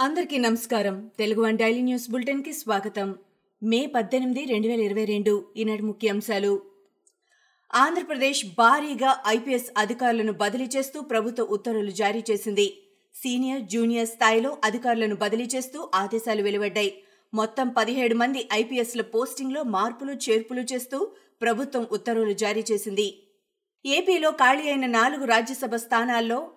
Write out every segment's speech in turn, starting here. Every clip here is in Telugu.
అందరికీ నమస్కారం. తెలుగు వన్ డైలీ న్యూస్ బులెటిన్కి స్వాగతం. మే పద్దెనిమిది రెండు వేల ఇరవై రెండు ఈనాటి ముఖ్యాంశాలు. ఆంధ్రప్రదేశ్ భారీగా ఐపీఎస్ అధికారులను బదిలీ చేస్తూ ప్రభుత్వ ఉత్తర్వులు జారీ చేసింది. సీనియర్ జూనియర్ స్థాయిలో అధికారులను బదిలీ చేస్తూ ఆదేశాలు వెలువడ్డాయి. మొత్తం పదిహేడు మంది ఐపీఎస్ల పోస్టింగ్లో మార్పులు చేర్పులు చేస్తూ ప్రభుత్వం ఉత్తర్వులు జారీ చేసింది. ఏపీలో ఖాళీ అయిన నాలుగు రాజ్యసభ స్థానాల్లో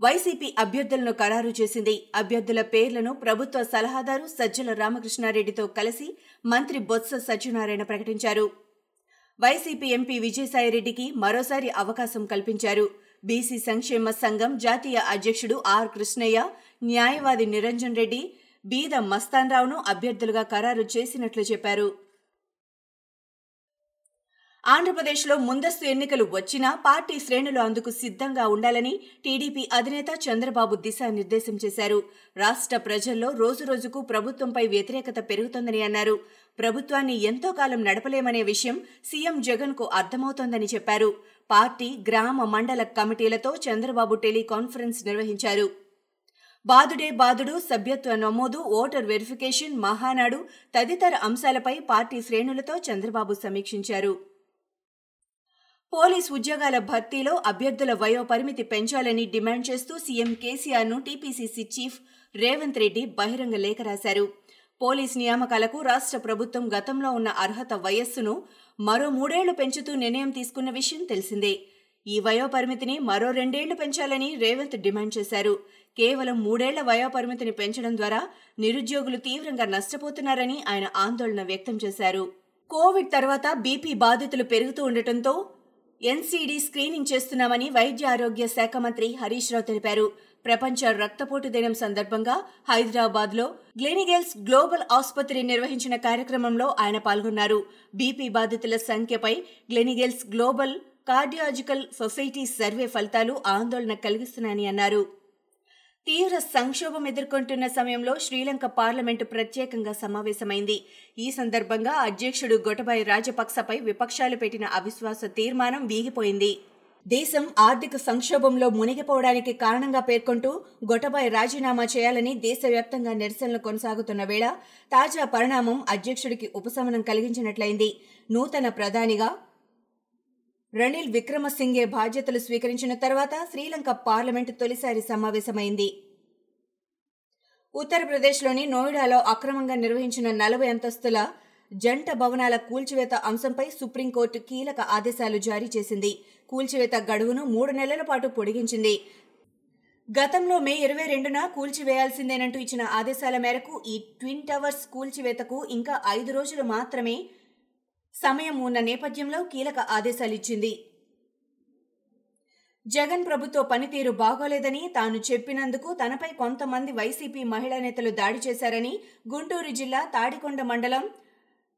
వైసీపీ అభ్యర్థులను ఖరారు చేసింది. అభ్యర్థుల పేర్లను ప్రభుత్వ సలహాదారు సజ్జల రామకృష్ణారెడ్డితో కలిసి మంత్రి బొత్స సత్యనారాయణ ప్రకటించారు. వైసీపీ ఎంపీ విజయసాయిరెడ్డికి మరోసారి అవకాశం కల్పించారు. బీసీ సంక్షేమ సంఘం జాతీయ అధ్యక్షుడు ఆర్ కృష్ణయ్య న్యాయవాది నిరంజన్ రెడ్డి బీద మస్తాన్రావును అభ్యర్థులుగా ఖరారు చేసినట్లు చెప్పారు. ఆంధ్రప్రదేశ్లో ముందస్తు ఎన్నికలు వచ్చినా పార్టీ శ్రేణులు అందుకు సిద్ధంగా ఉండాలని టీడీపీ అధినేత చంద్రబాబు దిశానిర్దేశం చేశారు. రాష్ట్ర ప్రజల్లో రోజురోజుకు ప్రభుత్వంపై వ్యతిరేకత పెరుగుతోందని అన్నారు. ప్రభుత్వాన్ని ఎంతో కాలం నడపలేమనే విషయం సీఎం జగన్కు అర్థమవుతోందని చెప్పారు. పార్టీ గ్రామ మండల కమిటీలతో చంద్రబాబు టెలికాన్ఫరెన్స్ నిర్వహించారు. బాదుడే బాదుడు సభ్యత్వ నమోదు ఓటర్ వెరిఫికేషన్ మహానాడు తదితర అంశాలపై పార్టీ శ్రేణులతో చంద్రబాబు సమీక్షించారు. పోలీస్ ఉద్యోగాల భర్తీలో అభ్యర్థుల వయోపరిమితి పెంచాలని డిమాండ్ చేస్తూ సీఎం కేసీఆర్ను టీపీసీసీ చీఫ్ రేవంత్ రెడ్డి బహిరంగ లేఖ రాశారు. పోలీస్ నియామకాలకు రాష్ట్ర ప్రభుత్వం గతంలో ఉన్న అర్హత వయస్సును మరో మూడేళ్ళు పెంచుతూ నిర్ణయం తీసుకున్న విషయం తెలిసిందే. ఈ వయో పరిమితిని మరో రెండేళ్ళు పెంచాలని రేవంత్ డిమాండ్ చేశారు. కేవలం మూడేళ్ళ వయో పరిమితిని పెంచడం ద్వారా నిరుద్యోగులు తీవ్రంగా నష్టపోతున్నారని ఆయన ఆందోళన వ్యక్తం చేశారు. కోవిడ్ తర్వాత బీపీ బాధితులు పెరుగుతూ ఉండటంతో ఎన్సీడీ స్క్రీనింగ్ చేస్తున్నామని వైద్య ఆరోగ్య శాఖ మంత్రి హరీష్ రావు తెలిపారు. ప్రపంచ రక్తపోటు దినం సందర్భంగా హైదరాబాద్లో గ్లెనిగెల్స్ గ్లోబల్ ఆసుపత్రి నిర్వహించిన కార్యక్రమంలో ఆయన పాల్గొన్నారు. బీపీ బాధితుల సంఖ్యపై Gleneagles Global cardiological society survey ఫలితాలు ఆందోళన కలిగిస్తున్నాయని అన్నారు. తీవ్ర సంక్షోభం ఎదుర్కొంటున్న సమయంలో శ్రీలంక పార్లమెంటు ప్రత్యేకంగా సమావేశమైంది. ఈ సందర్భంగా అధ్యక్షుడు గొటబాయ్ రాజపక్సపై విపక్షాలు పెట్టిన అవిశ్వాస తీర్మానం వీగిపోయింది. దేశం ఆర్థిక సంక్షోభంలో మునిగిపోవడానికి కారణంగా పేర్కొంటూ గొటబాయ్ రాజీనామా చేయాలని దేశవ్యాప్తంగా నిరసనలు కొనసాగుతున్న వేళ తాజా పరిణామం అధ్యక్షుడికి ఉపశమనం కలిగించినట్లయింది. నూతన ప్రధానిగా రణిల్ విక్రమసింఘే బాధ్యతలు స్వీకరించిన తర్వాత శ్రీలంక పార్లమెంటు తొలిసారి సమావేశమైంది. ఉత్తరప్రదేశ్లోని నోయిడాలో అక్రమంగా నిర్వహించిన నలభై అంతస్తుల జంట భవనాల కూల్చివేత అంశంపై సుప్రీంకోర్టు కీలక ఆదేశాలు జారీ చేసింది. కూల్చివేత గడువును మూడు నెలల పాటు పొడిగించింది. గతంలో మే ఇరవై రెండున కూల్చివేయాల్సిందేనంటూ ఇచ్చిన ఆదేశాల మేరకు ఈ ట్విన్ టవర్స్ కూల్చివేతకు ఇంకా ఐదు రోజులు మాత్రమే సమయం ఉన్న నేపథ్యంలో కీలక ఆదేశాలిచ్చింది. జగన్ ప్రభుత్వ పనితీరు బాగోలేదని తాను చెప్పినందుకు తనపై కొంతమంది వైసీపీ మహిళా నేతలు దాడి చేశారని గుంటూరు జిల్లా తాడికొండ మండలం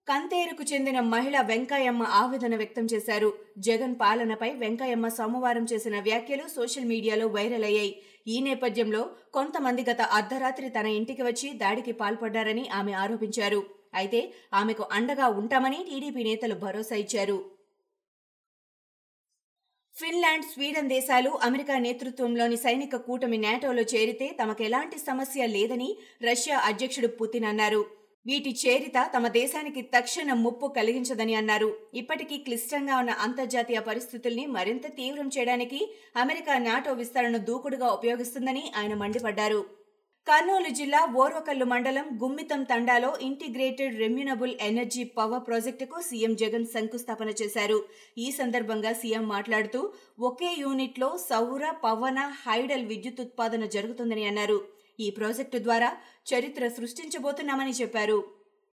కంతేరుకు చెందిన మహిళ వెంకయ్యమ్మ ఆవేదన వ్యక్తం చేశారు. జగన్ పాలనపై వెంకయ్యమ్మ సోమవారం చేసిన వ్యాఖ్యలు సోషల్ మీడియాలో వైరల్ అయ్యాయి. ఈ నేపథ్యంలో కొంతమంది గత అర్ధరాత్రి తన ఇంటికి వచ్చి దాడికి పాల్పడ్డారని ఆమె ఆరోపించారు. అయితే ఆమెకు అండగా ఉంటామని టీడీపీ నేతలు భరోసా ఇచ్చారు. ఫిన్లాండ్ స్వీడన్ దేశాలు అమెరికా నేతృత్వంలోని సైనిక కూటమి నాటోలో చేరితే తమకు ఎలాంటి సమస్య లేదని రష్యా అధ్యక్షుడు పుతిన్ అన్నారు. వీటి చేరిత తమ దేశానికి తక్షణ ముప్పు కలిగించదని అన్నారు. ఇప్పటికీ క్లిష్టంగా ఉన్న అంతర్జాతీయ పరిస్థితుల్ని మరింత తీవ్రం చేయడానికి అమెరికా నాటో విస్తరణను దూకుడుగా ఉపయోగిస్తుందని ఆయన మండిపడ్డారు. కర్నూలు జిల్లా ఓర్వకల్లు మండలం గుమ్మితం తండాలో ఇంటిగ్రేటెడ్ రెమ్యూనబుల్ ఎనర్జీ పవర్ ప్రాజెక్టుకు సీఎం జగన్ శంకుస్థాపన చేశారు. ఈ సందర్భంగా సీఎం మాట్లాడుతూ ఒకే యూనిట్లో సౌర పవన హైడల్ విద్యుత్ ఉత్పాదన జరుగుతుందని అన్నారు. ఈ ప్రాజెక్టు ద్వారా చరిత్ర సృష్టించబోతున్నామని చెప్పారు.